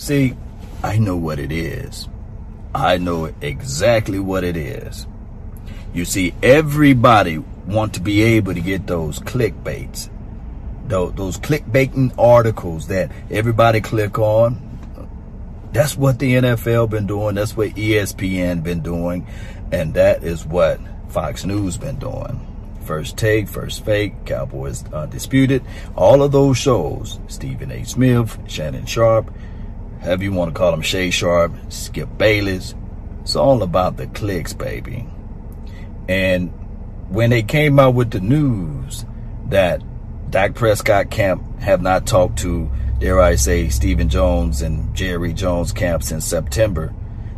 See, I know what it is. I know exactly what it is. You see, everybody want to be able to get those clickbaits, those, clickbaiting articles that everybody click on. That's what the NFL been doing. That's what ESPN been doing. And that is what Fox News been doing. First Take, First Fake, Cowboys Undisputed, all of those shows, Stephen A. Smith, Shannon Sharpe, however you want to call them, Shay Sharp, Skip Bayless. It's all about the clicks, baby. And when they came out with the news that Dak Prescott camp have not talked to, dare I say, Stephen Jones and Jerry Jones camp since September,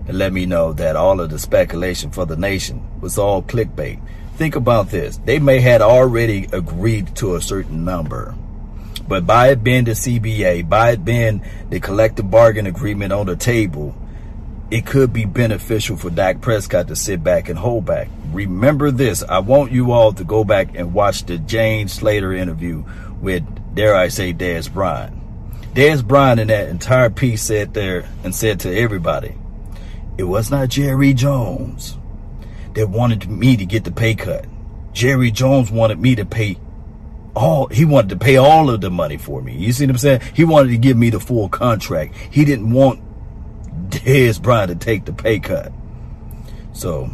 and let me know that all of the speculation for the nation was all clickbait. Think about this. They may had already agreed to a certain number. But by it being the CBA, by it being the collective bargain agreement on the table, it could be beneficial for Dak Prescott to sit back and hold back. Remember this. I want you all to go back and watch the James Slater interview with, dare I say, Dez Bryant. Dez Bryant in that entire piece said there and said to everybody, it was not Jerry Jones that wanted me to get the pay cut. Jerry Jones wanted me to pay all, he wanted to pay all of the money for me. You see what I'm saying? He wanted to give me the full contract. He didn't want Dez Bryant to take the pay cut. So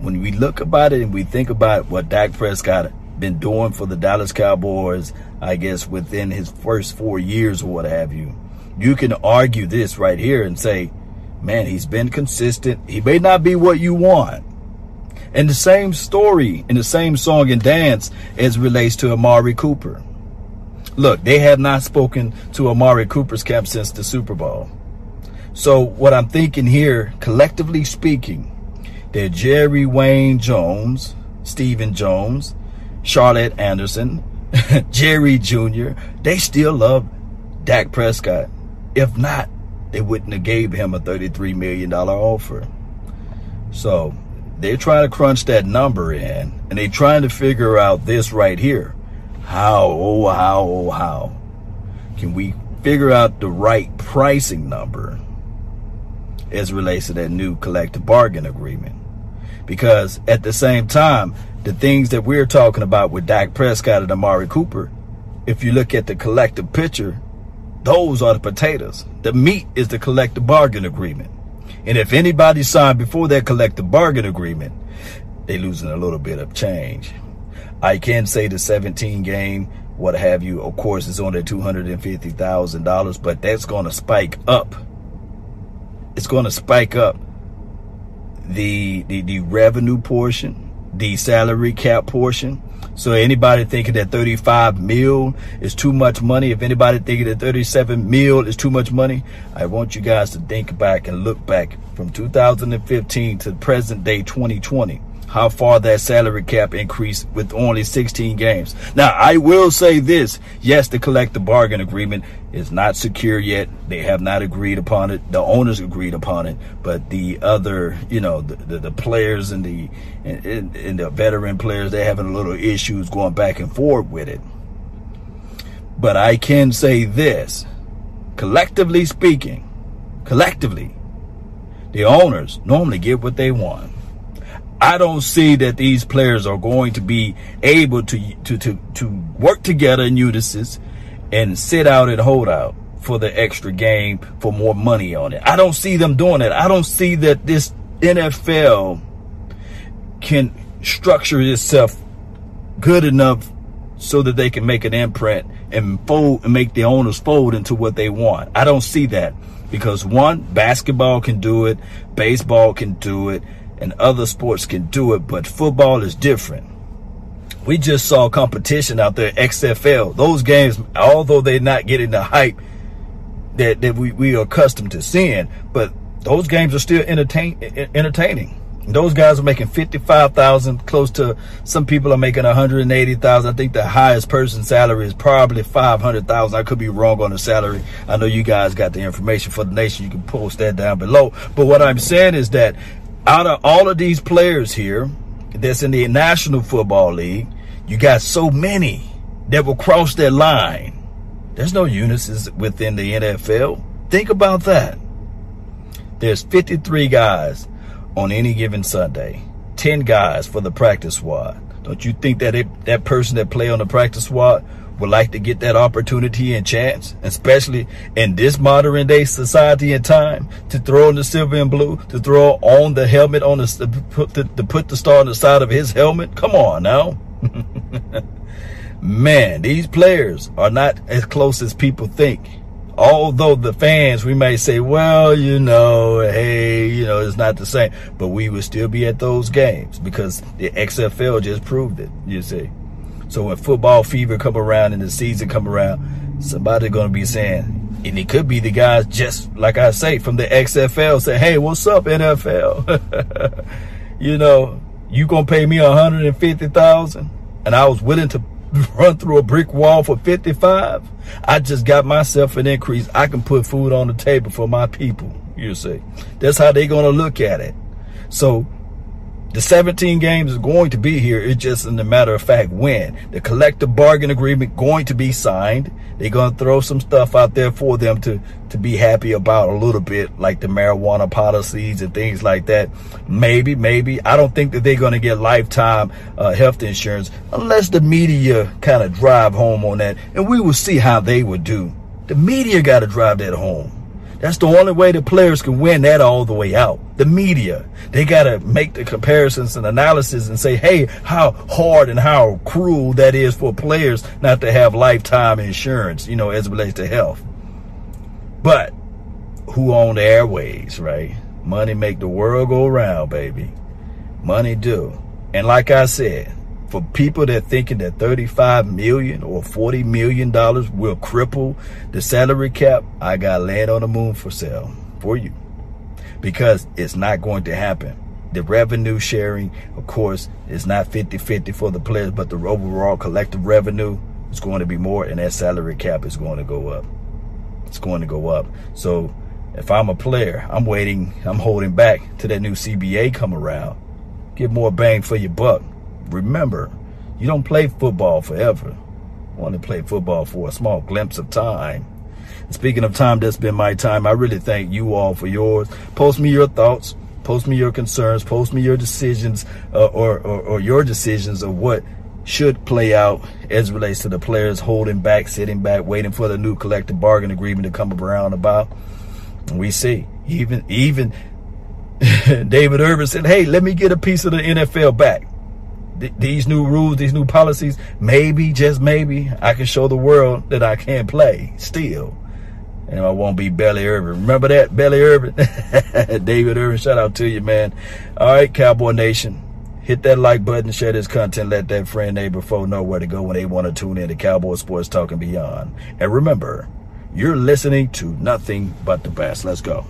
when we look about it and we think about what Dak Prescott been doing for the Dallas Cowboys, I guess within his first four years or what have you, you can argue this right here and say, man, he's been consistent. He may not be what you want. And the same story in the same song and dance as relates to Amari Cooper. Look, they have not spoken to Amari Cooper's camp since the Super Bowl. So what I'm thinking here, collectively speaking, that Jerry Wayne Jones, Stephen Jones, Charlotte Anderson, Jerry Jr., they still love Dak Prescott. If not, they wouldn't have gave him a $33 million offer. So they're trying to crunch that number in and they're trying to figure out this right here. How, oh, how, oh, how can we figure out the right pricing number as relates to that new collective bargain agreement? Because at the same time, the things that we're talking about with Dak Prescott and Amari Cooper, if you look at the collective picture, those are the potatoes. The meat is the collective bargain agreement. And if anybody signed before that collective bargain agreement, they losing a little bit of change. I can say the 17 game, what have you, of course, is only $250,000, but that's going to spike up. It's going to spike up the, the, the revenue portion, the salary cap portion, so anybody thinking that 35 mil is too much money, if anybody thinking that 37 mil is too much money, I want you guys to think back and look back from 2015 to present day 2020 how far that salary cap increased with only 16 games. Now, I will say this. Yes, the collective bargain agreement is not secure yet. They have not agreed upon it. The owners agreed upon it, but the other, you know, the, the, the players and the, and, and the veteran players, they're having a little issues going back and forth with it. But I can say this, collectively speaking, collectively, the owners normally get what they want. I don't see that these players are going to be able to to to, to work together in unison and sit out and hold out for the extra game for more money on it. I don't see them doing it. I don't see that this NFL can structure itself good enough so that they can make an imprint and fold and make the owners fold into what they want. I don't see that because one, basketball can do it, baseball can do it, and other sports can do it, but football is different. We just saw competition out there, XFL. Those games, although they're not getting the hype that, that we, we are accustomed to seeing, but those games are still entertain, entertaining. Those guys are making 55,000, close to some people are making 180,000. I think the highest person salary is probably 500,000. I could be wrong on the salary. I know you guys got the information for the nation. You can post that down below. But what I'm saying is that out of all of these players here that's in the National Football League, you got so many that will cross that line. There's no unisons within the NFL. Think about that. There's 53 guys on any given Sunday. 10 guys for the practice squad. Don't you think that it, that person that play on the practice squad would like to get that opportunity and chance, especially in this modern day society and time, to throw in the silver and blue, to throw on the helmet on the to put the, to put the star on the side of his helmet? Come on now. Man, these players are not as close as people think although the fans, we may say, well, you know, hey, you know, it's not the same, but we would still be at those games because the XFL just proved it, you see. So when football fever come around and the season come around, somebody to be saying, and it could be the guys just like I say from the XFL say, hey, what's up NFL? you know, you to pay me 150,000 and I was willing to run through a brick wall for 55. I just got myself an increase. I can put food on the table for my people, you see. That's how they're going to look at it. So the 17 games is going to be here. It's just in the matter of fact when. The collective bargain agreement going to be signed. They're going to throw some stuff out there for them to, to be happy about a little bit, like the marijuana policies and things like that. Maybe, maybe. I don't think that they're going to get lifetime uh, health insurance unless the media kind of drive home on that. And we will see how they would do. The media got to drive that home. That's the only way the players can win that all the way out. The media, they got to make the comparisons and analysis and say, hey, how hard and how cruel that is for players not to have lifetime insurance, you know, as it relates to health. But who own the airways, right? Money make the world go round, baby. Money do. And like I said, for people that thinking that 35 million or 40 million dollars will cripple the salary cap, I got land on the moon for sale for you because it's not going to happen. The revenue sharing, of course, is not 50-50 for the players, but the overall collective revenue is going to be more and that salary cap is going to go up. It's going to go up. So if I'm a player, I'm waiting, I'm holding back to that new CBA come around. Get more bang for your buck remember, you don't play football forever. Want to play football for a small glimpse of time. Speaking of time, that's been my time. I really thank you all for yours. Post me your thoughts. Post me your concerns. Post me your decisions uh, or, or, or your decisions of what should play out as relates to the players holding back, sitting back, waiting for the new collective bargain agreement to come around about. We see even even David Irvin said, "Hey, let me get a piece of the NFL back." Th these new rules, these new policies, maybe, just maybe, I can show the world that I can play still. And I won't be Belly Irvin. Remember that, Belly Irvin? David Irvin, shout out to you, man. All right, Cowboy Nation. Hit that like button, share this content, let that friend, neighbor, foe know where to go when they want to tune in to Cowboy Sports Talk and Beyond. And remember, you're listening to nothing but the best. Let's go.